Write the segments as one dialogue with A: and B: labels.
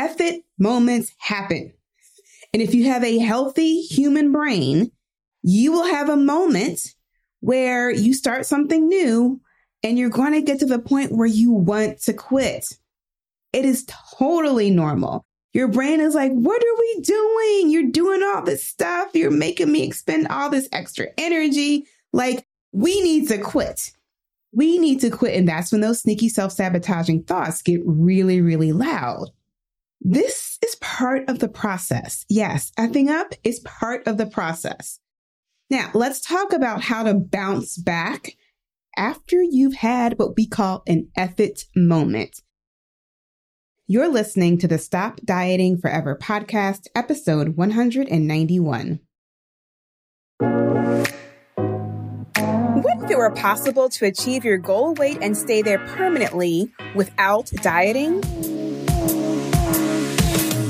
A: eff it moments happen. And if you have a healthy human brain, you will have a moment where you start something new and you're going to get to the point where you want to quit. It is totally normal. Your brain is like, what are we doing? You're doing all this stuff. You're making me expend all this extra energy. Like, we need to quit. We need to quit. And that's when those sneaky self sabotaging thoughts get really, really loud. This is part of the process. Yes, effing up is part of the process. Now, let's talk about how to bounce back after you've had what we call an eff it moment. You're listening to the Stop Dieting Forever podcast, episode 191.
B: What if it were possible to achieve your goal weight and stay there permanently without dieting?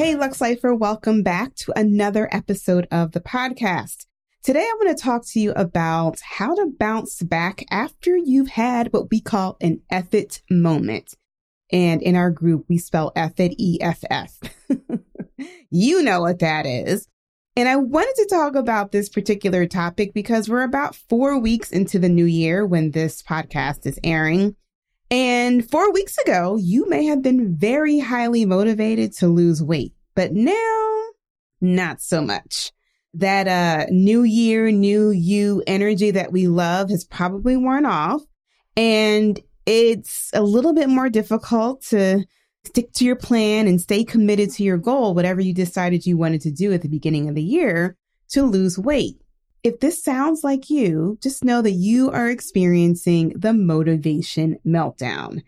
A: Hey, Lux Lifer, welcome back to another episode of the podcast. Today, I want to talk to you about how to bounce back after you've had what we call an eff it moment. And in our group, we spell eff it E F F. You know what that is. And I wanted to talk about this particular topic because we're about four weeks into the new year when this podcast is airing. And four weeks ago, you may have been very highly motivated to lose weight, but now not so much. That uh new year, new you energy that we love has probably worn off and it's a little bit more difficult to stick to your plan and stay committed to your goal, whatever you decided you wanted to do at the beginning of the year to lose weight. If this sounds like you, just know that you are experiencing the motivation meltdown.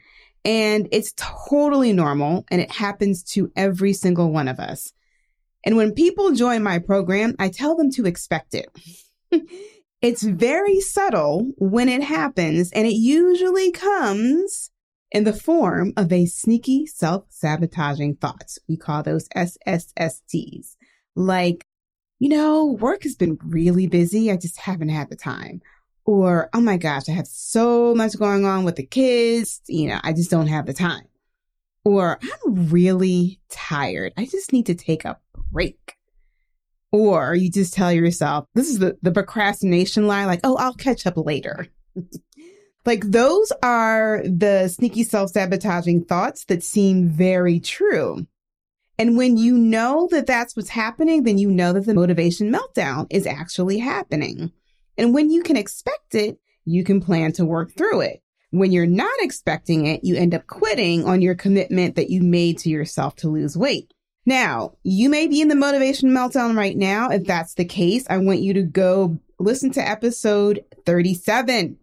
A: And it's totally normal and it happens to every single one of us. And when people join my program, I tell them to expect it. it's very subtle when it happens and it usually comes in the form of a sneaky self sabotaging thoughts. We call those SSSTs. Like, you know, work has been really busy. I just haven't had the time. Or, oh my gosh, I have so much going on with the kids. You know, I just don't have the time. Or I'm really tired. I just need to take a break. Or you just tell yourself, this is the, the procrastination lie, like, oh, I'll catch up later. like those are the sneaky self sabotaging thoughts that seem very true. And when you know that that's what's happening, then you know that the motivation meltdown is actually happening. And when you can expect it, you can plan to work through it. When you're not expecting it, you end up quitting on your commitment that you made to yourself to lose weight. Now, you may be in the motivation meltdown right now. If that's the case, I want you to go listen to episode 37.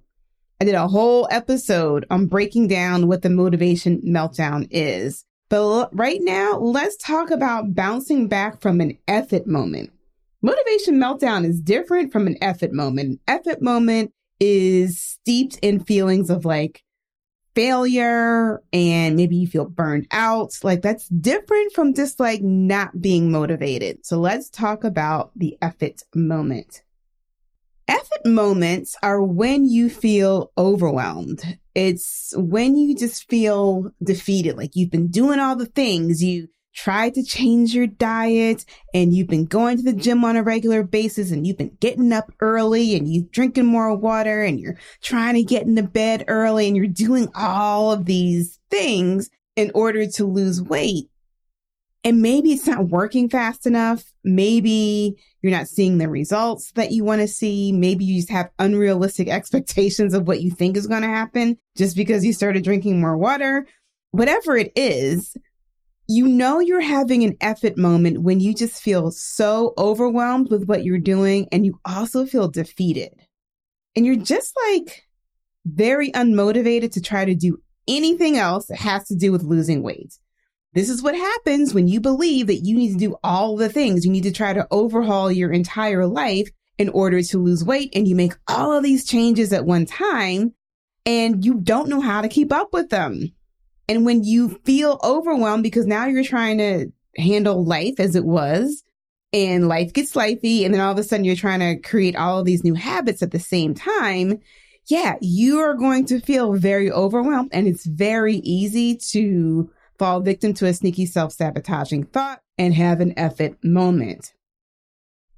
A: I did a whole episode on breaking down what the motivation meltdown is. But right now, let's talk about bouncing back from an eff it moment. Motivation meltdown is different from an eff it moment. Eff it moment is steeped in feelings of like failure and maybe you feel burned out. Like that's different from just like not being motivated. So let's talk about the eff it moment. Eff it moments are when you feel overwhelmed. It's when you just feel defeated, like you've been doing all the things. You tried to change your diet and you've been going to the gym on a regular basis and you've been getting up early and you drinking more water and you're trying to get into bed early and you're doing all of these things in order to lose weight. And maybe it's not working fast enough. Maybe you're not seeing the results that you want to see. Maybe you just have unrealistic expectations of what you think is going to happen just because you started drinking more water. Whatever it is, you know you're having an eff it moment when you just feel so overwhelmed with what you're doing and you also feel defeated. And you're just like very unmotivated to try to do anything else that has to do with losing weight. This is what happens when you believe that you need to do all the things. You need to try to overhaul your entire life in order to lose weight. And you make all of these changes at one time and you don't know how to keep up with them. And when you feel overwhelmed because now you're trying to handle life as it was and life gets lifey. And then all of a sudden you're trying to create all of these new habits at the same time. Yeah, you are going to feel very overwhelmed and it's very easy to fall victim to a sneaky self sabotaging thought and have an eff it moment.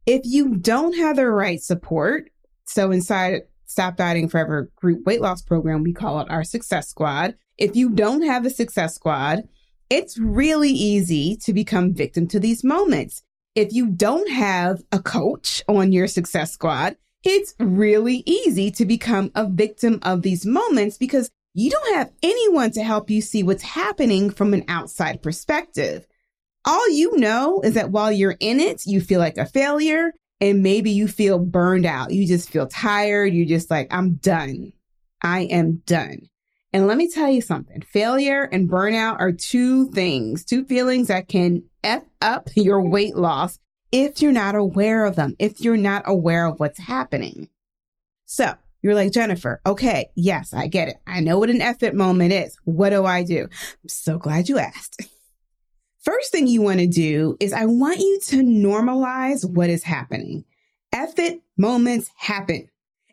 A: If you don't have the right support, so inside Stop Dieting Forever group weight loss program, we call it our success squad. If you don't have a success squad, it's really easy to become victim to these moments. If you don't have a coach on your success squad, it's really easy to become a victim of these moments because you don't have anyone to help you see what's happening from an outside perspective. All you know is that while you're in it, you feel like a failure and maybe you feel burned out. You just feel tired. You're just like, I'm done. I am done. And let me tell you something failure and burnout are two things, two feelings that can F up your weight loss if you're not aware of them, if you're not aware of what's happening. So you're like, Jennifer, okay, yes, I get it. I know what an eff it moment is. What do I do? I'm so glad you asked. First thing you want to do is I want you to normalize what is happening. Eff it moments happen.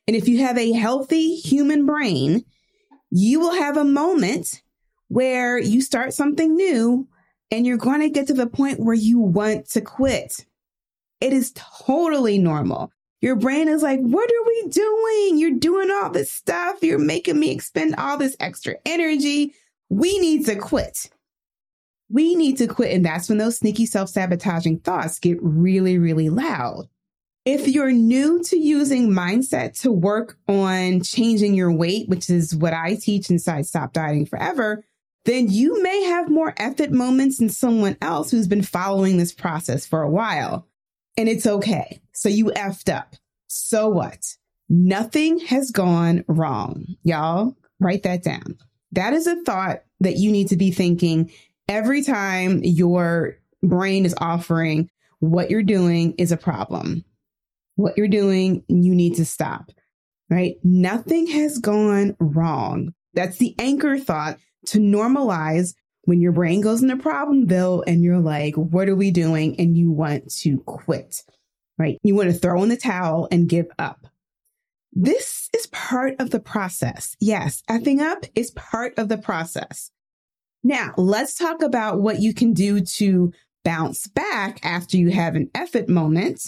A: And if you have a healthy human brain, you will have a moment where you start something new and you're going to get to the point where you want to quit. It is totally normal. Your brain is like, what are we doing? You're doing all this stuff. You're making me expend all this extra energy. We need to quit. We need to quit. And that's when those sneaky self sabotaging thoughts get really, really loud. If you're new to using mindset to work on changing your weight, which is what I teach inside Stop Dieting Forever, then you may have more eff it moments than someone else who's been following this process for a while. And it's okay. So you effed up. So what? Nothing has gone wrong. Y'all write that down. That is a thought that you need to be thinking every time your brain is offering what you're doing is a problem what you're doing, you need to stop, right? Nothing has gone wrong. That's the anchor thought to normalize when your brain goes into problemville and you're like, what are we doing? And you want to quit, right? You want to throw in the towel and give up. This is part of the process. Yes, effing up is part of the process. Now, let's talk about what you can do to bounce back after you have an eff it moment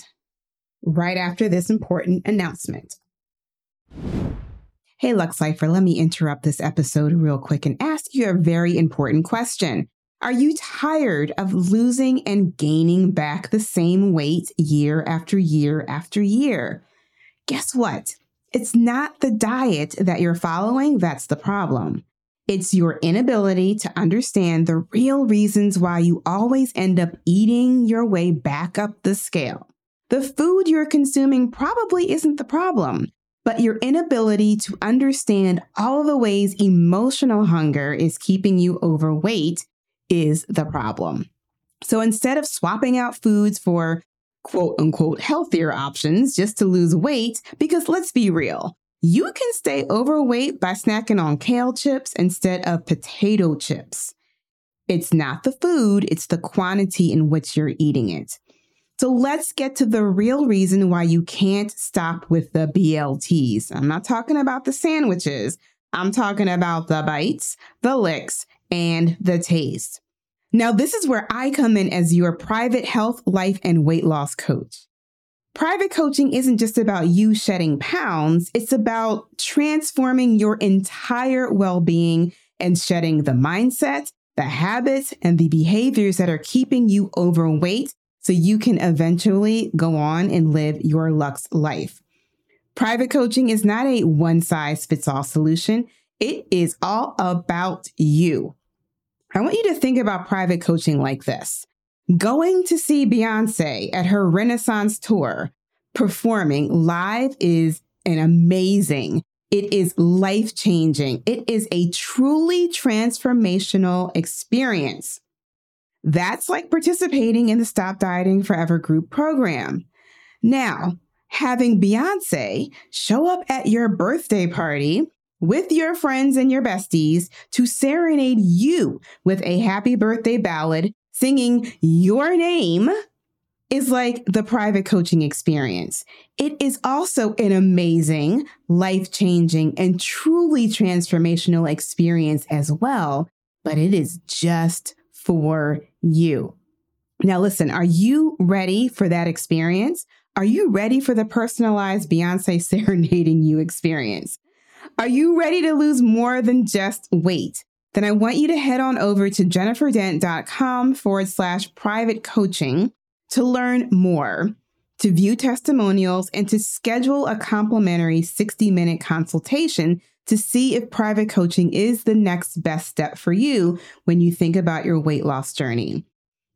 A: right after this important announcement. Hey, Lux Lifer, let me interrupt this episode real quick and ask you a very important question. Are you tired of losing and gaining back the same weight year after year after year? Guess what? It's not the diet that you're following that's the problem. It's your inability to understand the real reasons why you always end up eating your way back up the scale. The food you're consuming probably isn't the problem, but your inability to understand all the ways emotional hunger is keeping you overweight is the problem. So instead of swapping out foods for quote unquote healthier options just to lose weight, because let's be real, you can stay overweight by snacking on kale chips instead of potato chips. It's not the food, it's the quantity in which you're eating it. So let's get to the real reason why you can't stop with the BLTs. I'm not talking about the sandwiches. I'm talking about the bites, the licks, and the taste. Now, this is where I come in as your private health, life, and weight loss coach. Private coaching isn't just about you shedding pounds, it's about transforming your entire well being and shedding the mindset, the habits, and the behaviors that are keeping you overweight so you can eventually go on and live your Lux life. Private coaching is not a one size fits all solution. It is all about you. I want you to think about private coaching like this. Going to see Beyonce at her Renaissance tour performing live is an amazing. It is life changing. It is a truly transformational experience. That's like participating in the Stop Dieting Forever group program. Now, having Beyonce show up at your birthday party with your friends and your besties to serenade you with a happy birthday ballad singing your name is like the private coaching experience. It is also an amazing, life changing, and truly transformational experience as well, but it is just for you. Now, listen, are you ready for that experience? Are you ready for the personalized Beyonce serenading you experience? Are you ready to lose more than just weight? Then I want you to head on over to jenniferdent.com forward slash private coaching to learn more, to view testimonials, and to schedule a complimentary 60 minute consultation to see if private coaching is the next best step for you when you think about your weight loss journey.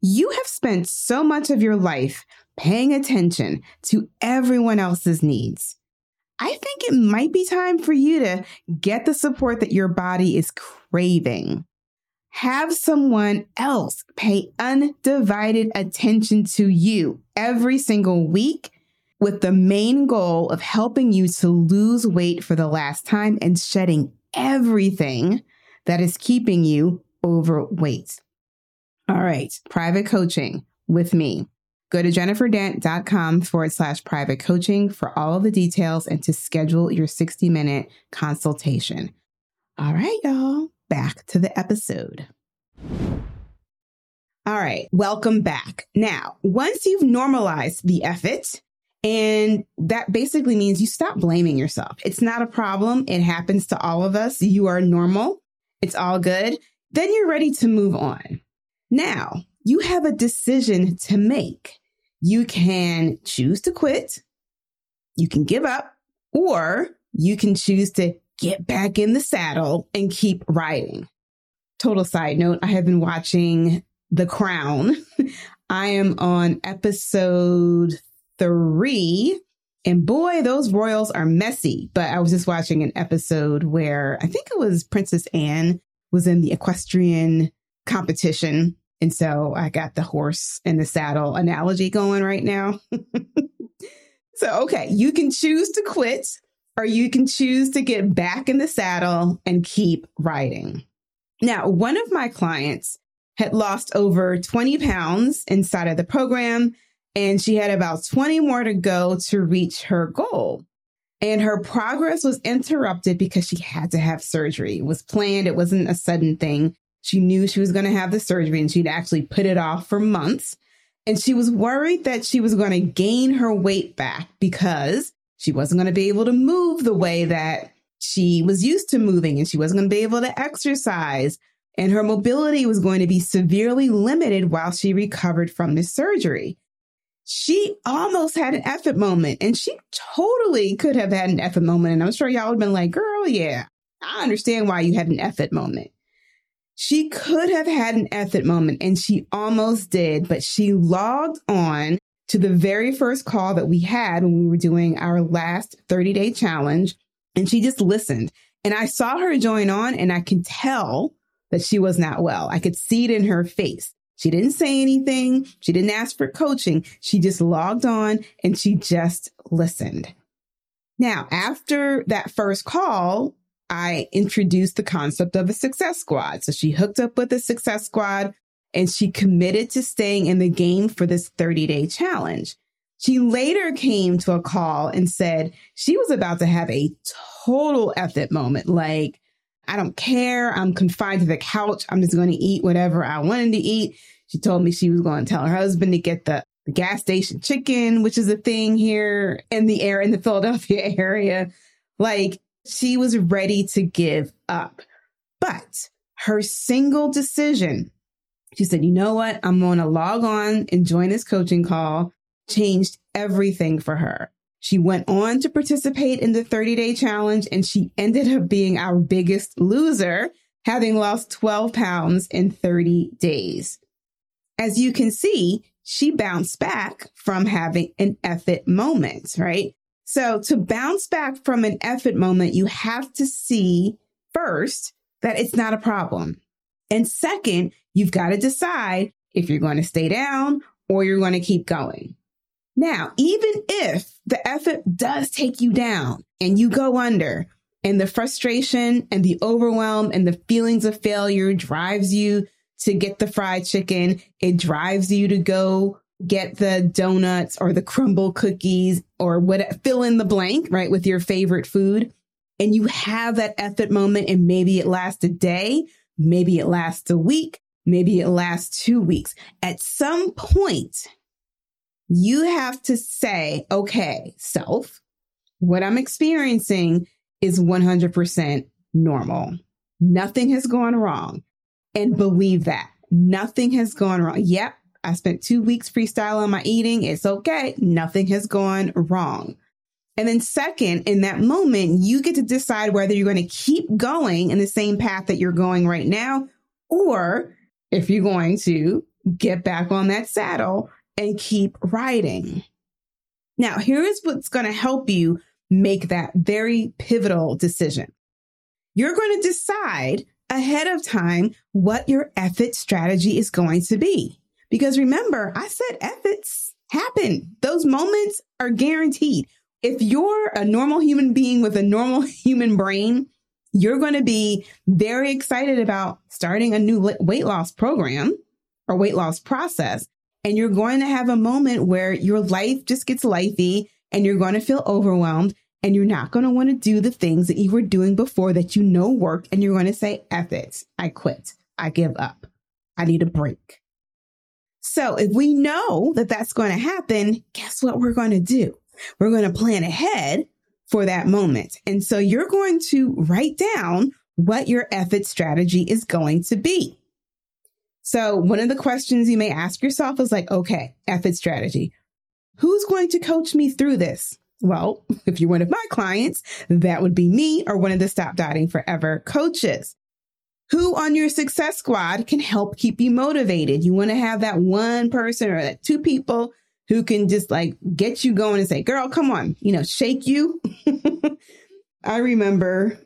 A: You have spent so much of your life paying attention to everyone else's needs. I think it might be time for you to get the support that your body is craving. Have someone else pay undivided attention to you every single week with the main goal of helping you to lose weight for the last time and shedding everything that is keeping you overweight. All right, private coaching with me. Go to jenniferdent.com forward slash private coaching for all of the details and to schedule your 60 minute consultation. All right, y'all back to the episode. All right, welcome back. Now, once you've normalized the eff it, and that basically means you stop blaming yourself. It's not a problem. It happens to all of us. You are normal. It's all good. Then you're ready to move on. Now, you have a decision to make. You can choose to quit, you can give up, or you can choose to get back in the saddle and keep riding. Total side note, I have been watching The Crown. I am on episode three. And boy, those royals are messy. But I was just watching an episode where I think it was Princess Anne was in the equestrian competition. And so I got the horse and the saddle analogy going right now. so, okay, you can choose to quit or you can choose to get back in the saddle and keep riding. Now, one of my clients had lost over 20 pounds inside of the program, and she had about 20 more to go to reach her goal. And her progress was interrupted because she had to have surgery. It was planned, it wasn't a sudden thing. She knew she was going to have the surgery and she'd actually put it off for months. And she was worried that she was going to gain her weight back because she wasn't going to be able to move the way that she was used to moving and she wasn't going to be able to exercise. And her mobility was going to be severely limited while she recovered from this surgery. She almost had an eff it moment and she totally could have had an eff it moment. And I'm sure y'all would have been like, girl, yeah, I understand why you had an eff it moment. She could have had an eff it moment and she almost did, but she logged on to the very first call that we had when we were doing our last 30 day challenge. And she just listened. And I saw her join on and I can tell that she was not well. I could see it in her face. She didn't say anything. She didn't ask for coaching. She just logged on and she just listened. Now, after that first call, I introduced the concept of a success squad. So she hooked up with a success squad and she committed to staying in the game for this 30 day challenge. She later came to a call and said she was about to have a total eff it moment. Like, I don't care. I'm confined to the couch. I'm just going to eat whatever I wanted to eat. She told me she was going to tell her husband to get the, the gas station chicken, which is a thing here in the air in the Philadelphia area. Like she was ready to give up. But her single decision she said, you know what? I'm going to log on and join this coaching call. Changed everything for her. She went on to participate in the 30 day challenge and she ended up being our biggest loser, having lost 12 pounds in 30 days. As you can see, she bounced back from having an eff it moment, right? So to bounce back from an eff it moment, you have to see first that it's not a problem. And second, you've got to decide if you're going to stay down or you're going to keep going. Now, even if the eff it does take you down and you go under and the frustration and the overwhelm and the feelings of failure drives you to get the fried chicken, it drives you to go get the donuts or the Crumbl cookies or what fill in the blank, right, with your favorite food. And you have that eff it moment and maybe it lasts a day, maybe it lasts a week, maybe it lasts two weeks. At some point, you have to say, okay, self, what I'm experiencing is 100% normal. Nothing has gone wrong. And believe that nothing has gone wrong. Yep. I spent two weeks freestyling my eating. It's okay. Nothing has gone wrong. And then second, in that moment, you get to decide whether you're going to keep going in the same path that you're going right now, or if you're going to get back on that saddle and keep writing. Now, here's what's going to help you make that very pivotal decision. You're going to decide ahead of time what your eff it strategy is going to be. Because remember, I said efforts happen. Those moments are guaranteed. If you're a normal human being with a normal human brain, you're going to be very excited about starting a new weight loss program or weight loss process. And you're going to have a moment where your life just gets lifey and you're going to feel overwhelmed and you're not going to want to do the things that you were doing before that you know work. And you're going to say, F it. I quit. I give up. I need a break. So if we know that that's going to happen, guess what we're going to do? We're going to plan ahead for that moment. And so you're going to write down what your eff it strategy is going to be. So one of the questions you may ask yourself is like, okay, eff it strategy. Who's going to coach me through this? Well, if you're one of my clients, that would be me or one of the Stop Dieting Forever coaches. Who on your success squad can help keep you motivated? You want to have that one person or that two people who can just like get you going and say, girl, come on, you know, shake you. I remember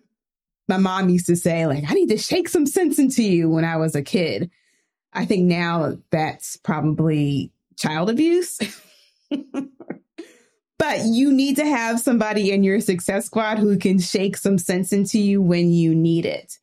A: my mom used to say, like, I need to shake some sense into you when I was a kid. I think now that's probably child abuse. but you need to have somebody in your success squad who can shake some sense into you when you need it.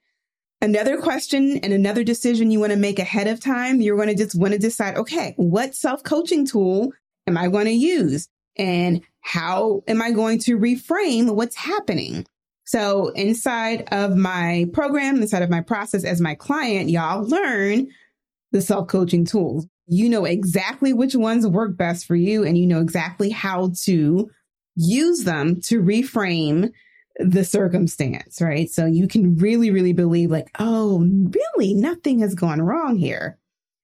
A: Another question and another decision you want to make ahead of time, you're going to just want to decide, okay, what self coaching tool am I going to use? And how am I going to reframe what's happening? So inside of my program, inside of my process as my client, y'all learn the self coaching tools. You know exactly which ones work best for you and you know exactly how to use them to reframe the circumstance, right? So you can really, really believe like, oh, really nothing has gone wrong here.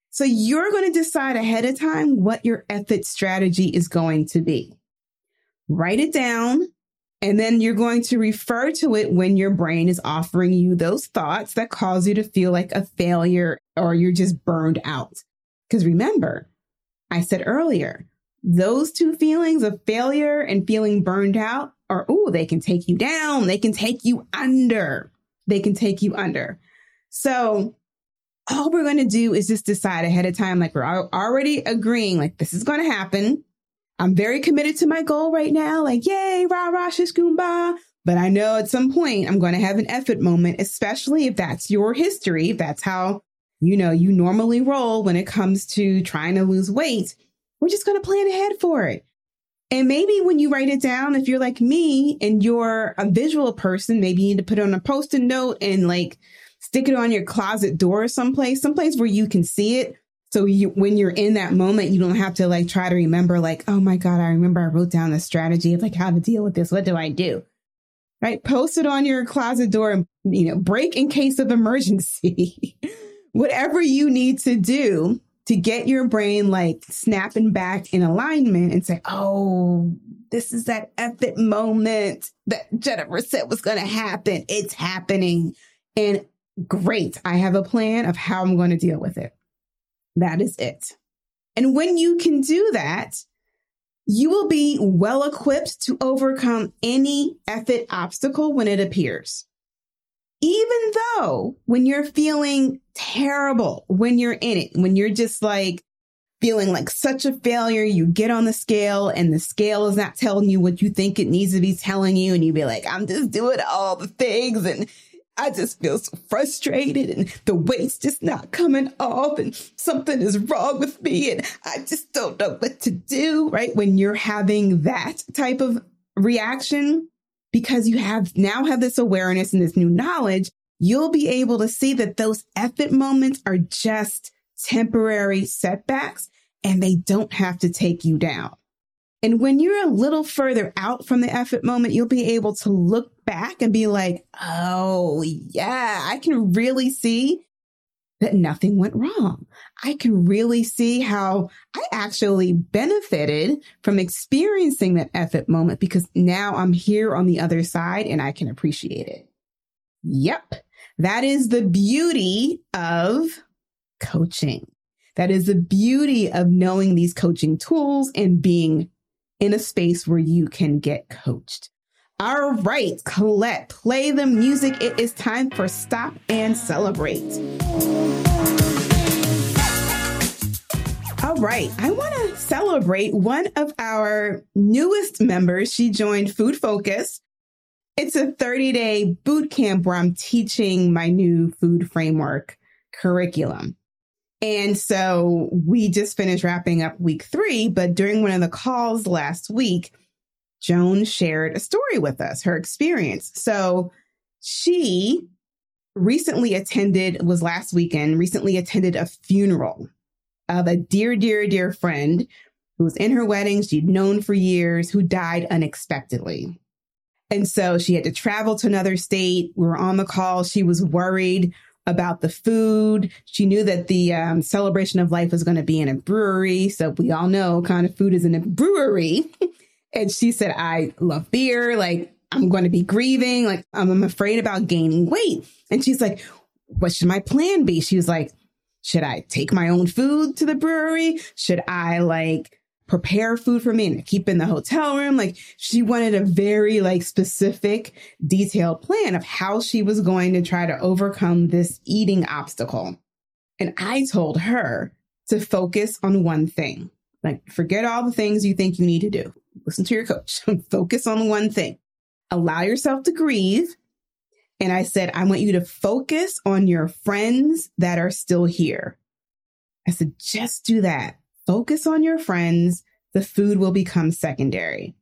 A: So you're going to decide ahead of time what your eff it strategy is going to be. Write it down and then you're going to refer to it when your brain is offering you those thoughts that cause you to feel like a failure or you're just burned out. Because remember, I said earlier, those two feelings of failure and feeling burned out are, oh, they can take you down. They can take you under. They can take you under. So all we're going to do is just decide ahead of time, like we're already agreeing, like this is going to happen. I'm very committed to my goal right now. Like, yay, rah, rah, shish, goomba. But I know at some point I'm going to have an eff it moment, especially if that's your history, if that's how, you know, you normally roll when it comes to trying to lose weight. We're just going to plan ahead for it. And maybe when you write it down, if you're like me and you're a visual person, maybe you need to put it on a post-it note and like stick it on your closet door someplace, someplace where you can see it so you, when you're in that moment, you don't have to like try to remember like, oh my God, I remember I wrote down the strategy of like how to deal with this. What do I do? Right. Post it on your closet door and, you know, break in case of emergency. Whatever you need to do to get your brain like snapping back in alignment and say, oh, this is that epic moment that Jennifer said was going to happen. It's happening. And great. I have a plan of how I'm going to deal with it. That is it. And when you can do that, you will be well equipped to overcome any eff it obstacle when it appears. Even though when you're feeling terrible, when you're in it, when you're just like feeling like such a failure, you get on the scale and the scale is not telling you what you think it needs to be telling you. And you be like, I'm just doing all the things and I just feel so frustrated and the weight's just not coming off and something is wrong with me and I just don't know what to do, right? When you're having that type of reaction, because you have now have this awareness and this new knowledge, you'll be able to see that those eff it moments are just temporary setbacks and they don't have to take you down. And when you're a little further out from the eff it moment, you'll be able to look back and be like, oh, yeah, I can really see that nothing went wrong. I can really see how I actually benefited from experiencing that eff it moment because now I'm here on the other side and I can appreciate it. Yep. That is the beauty of coaching. That is the beauty of knowing these coaching tools and being in a space where you can get coached. All right, Colette, play the music. It is time for Stop and Celebrate. All right, I want to celebrate one of our newest members. She joined Food Focus. It's a 30 day boot camp where I'm teaching my new food framework curriculum. And so we just finished wrapping up week three, but during one of the calls last week, Joan shared a story with us, her experience. So she recently attended, was last weekend, recently attended a funeral of a dear, dear, dear friend who was in her wedding, she'd known for years, who died unexpectedly. And so she had to travel to another state. We were on the call. She was worried about the food. She knew that the um, celebration of life was going to be in a brewery. So we all know kind of food is in a brewery. and she said, I love beer. Like, I'm going to be grieving. Like, I'm afraid about gaining weight. And she's like, what should my plan be? She was like, should I take my own food to the brewery? Should I like prepare food for me and keep in the hotel room. Like she wanted a very like specific detailed plan of how she was going to try to overcome this eating obstacle. And I told her to focus on one thing. Like forget all the things you think you need to do. Listen to your coach. focus on one thing. Allow yourself to grieve. And I said, I want you to focus on your friends that are still here. I said, just do that focus on your friends. The food will become secondary.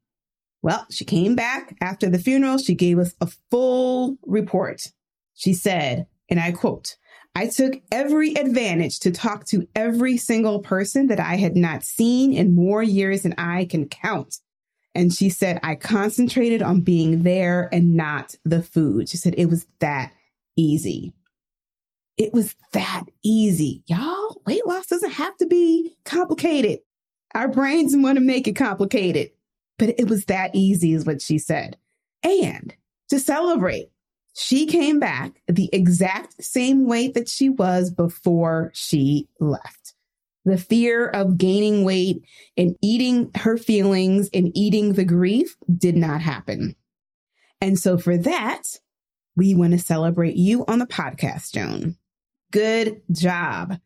A: Well, she came back after the funeral. She gave us a full report. She said, and I quote, I took every advantage to talk to every single person that I had not seen in more years than I can count. And she said, I concentrated on being there and not the food. She said, it was that easy. It was that easy. Y'all, weight loss doesn't have to be complicated. Our brains want to make it complicated, but it was that easy, is what she said. And to celebrate, she came back the exact same weight that she was before she left. The fear of gaining weight and eating her feelings and eating the grief did not happen. And so for that, we want to celebrate you on the podcast, Joan. Good job.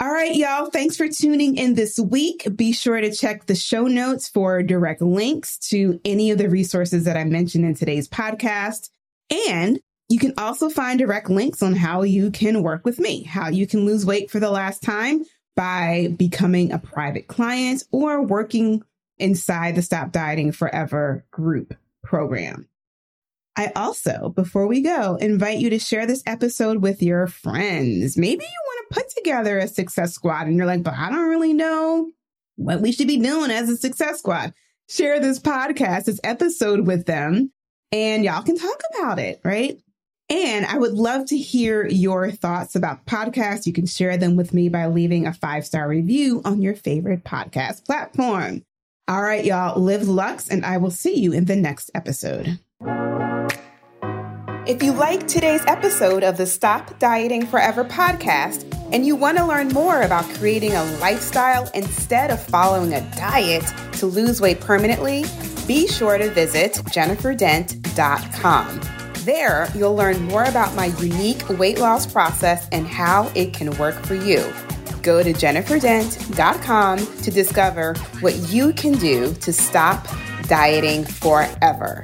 A: All right, y'all. Thanks for tuning in this week. Be sure to check the show notes for direct links to any of the resources that I mentioned in today's podcast. And you can also find direct links on how you can work with me, how you can lose weight for the last time by becoming a private client or working inside the Stop Dieting Forever group program. I also, before we go, invite you to share this episode with your friends. Maybe you want to put together a success squad and you're like, but I don't really know what we should be doing as a success squad. Share this podcast, this episode with them, and y'all can talk about it, right? And I would love to hear your thoughts about podcasts. You can share them with me by leaving a five star review on your favorite podcast platform. All right, y'all, live Lux, and I will see you in the next episode.
B: If you like today's episode of the Stop Dieting Forever podcast and you want to learn more about creating a lifestyle instead of following a diet to lose weight permanently, be sure to visit jenniferdent.com. There, you'll learn more about my unique weight loss process and how it can work for you. Go to jenniferdent.com to discover what you can do to stop dieting forever.